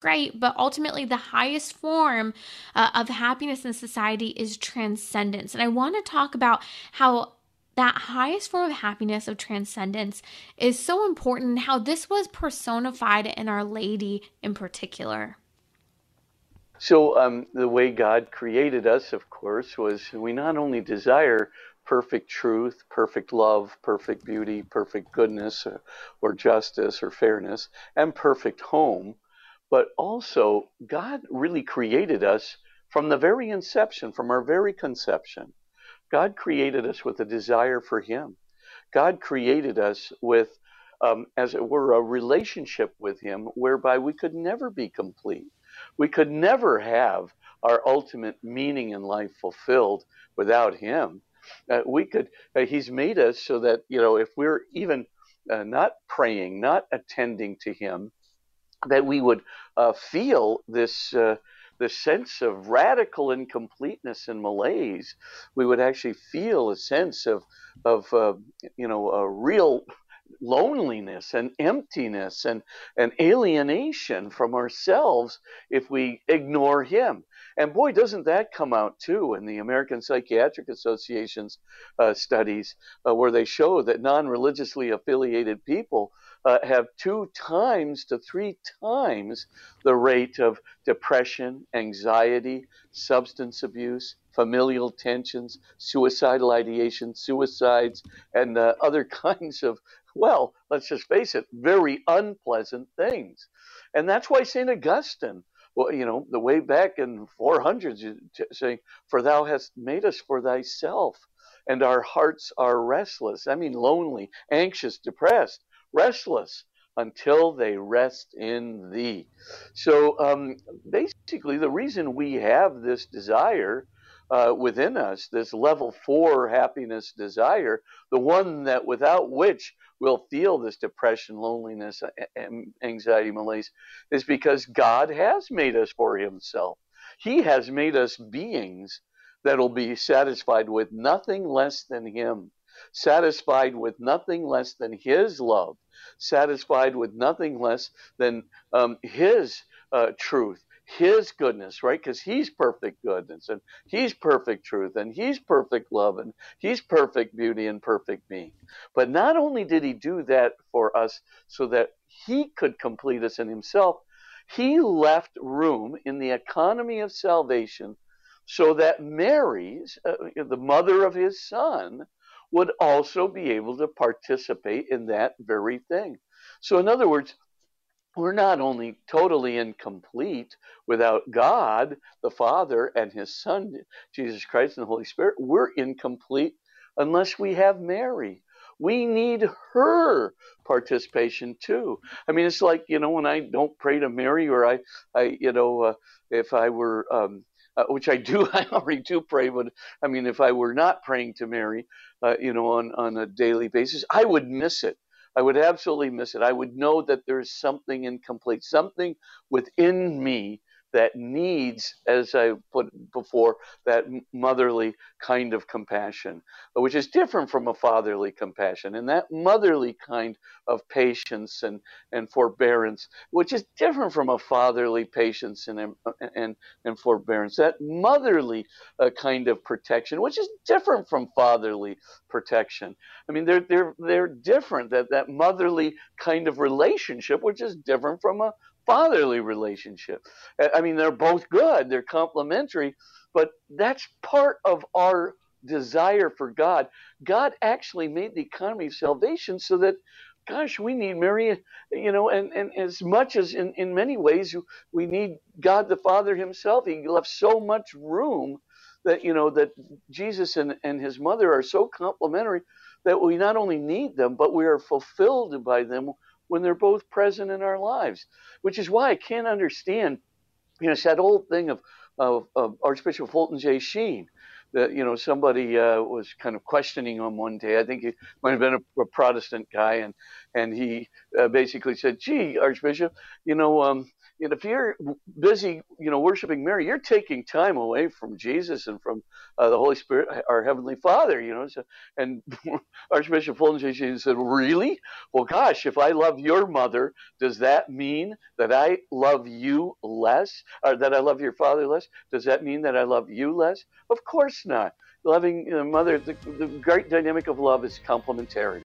great, but ultimately, the highest form uh, of happiness in society is transcendence. And I want to talk about how that highest form of happiness of transcendence is so important, how this was personified in Our Lady in particular. So, um, the way God created us, of course, was we not only desire perfect truth, perfect love, perfect beauty, perfect goodness, or, or justice, or fairness, and perfect home but also God really created us from the very inception, from our very conception. God created us with a desire for Him. God created us with, um, as it were, a relationship with Him whereby we could never be complete. We could never have our ultimate meaning in life fulfilled without Him. Uh, we could, uh, He's made us so that, you know, if we're even uh, not praying, not attending to Him, that we would uh, feel this uh, this sense of radical incompleteness and malaise. We would actually feel a sense of of uh, you know a real loneliness and emptiness and, and alienation from ourselves if we ignore him. And boy, doesn't that come out too in the American Psychiatric Association's uh, studies, uh, where they show that non religiously affiliated people uh, have two times to three times the rate of depression, anxiety, substance abuse, familial tensions, suicidal ideation, suicides, and uh, other kinds of, well, let's just face it, very unpleasant things. And that's why St. Augustine, well, you know, the way back in 400s, saying, For thou hast made us for thyself, and our hearts are restless. I mean, lonely, anxious, depressed restless until they rest in thee. So um, basically, the reason we have this desire uh, within us, this level four happiness desire, the one that without which we'll feel this depression, loneliness, anxiety, malaise, is because God has made us for Himself. He has made us beings that'll be satisfied with nothing less than Him satisfied with nothing less than His love, satisfied with nothing less than um, His uh, truth, His goodness, right? Because He's perfect goodness and He's perfect truth and He's perfect love and He's perfect beauty and perfect being. But not only did He do that for us so that He could complete us in Himself, He left room in the economy of salvation so that Mary's, uh, the mother of His Son, would also be able to participate in that very thing. So, in other words, we're not only totally incomplete without God, the Father, and His Son, Jesus Christ, and the Holy Spirit, we're incomplete unless we have Mary. We need her participation too. I mean, it's like, you know, when I don't pray to Mary or I, I you know, uh, if I were, um, uh, which I do, I already do pray, but I mean, if I were not praying to Mary, uh, you know, on, on a daily basis, I would miss it. I would absolutely miss it. I would know that there's something incomplete, something within me that needs, as I put before, that motherly kind of compassion, uh, which is different from a fatherly compassion. And that motherly kind of patience and, and forbearance, which is different from a fatherly patience and, um, uh, and, and forbearance. That motherly uh, kind of protection, which is different from fatherly protection. I mean, they're, they're, they're different. That, that motherly kind of relationship, which is different from a fatherly relationship. I mean, they're both good, they're complementary, but that's part of our desire for God. God actually made the economy of salvation so that, gosh, we need Mary, you know, and, and as much as in, in many ways we need God the Father Himself, He left so much room that, you know, that Jesus and, and His mother are so complementary that we not only need them, but we are fulfilled by them when they're both present in our lives, which is why I can't understand, you know, it's that old thing of, of, of Archbishop Fulton J. Sheen that you know somebody uh, was kind of questioning him one day. I think he might have been a, a Protestant guy, and and he uh, basically said, "Gee, Archbishop, you know, um, And if you're busy, you know, worshiping Mary, you're taking time away from Jesus and from uh, the Holy Spirit, our Heavenly Father. You know, so, and Archbishop Fulton said, "Really? Well, gosh, if I love your mother, does that mean that I love you less, or that I love your father less? Does that mean that I love you less? Of course not. Loving your mother, the, the great dynamic of love is complementary."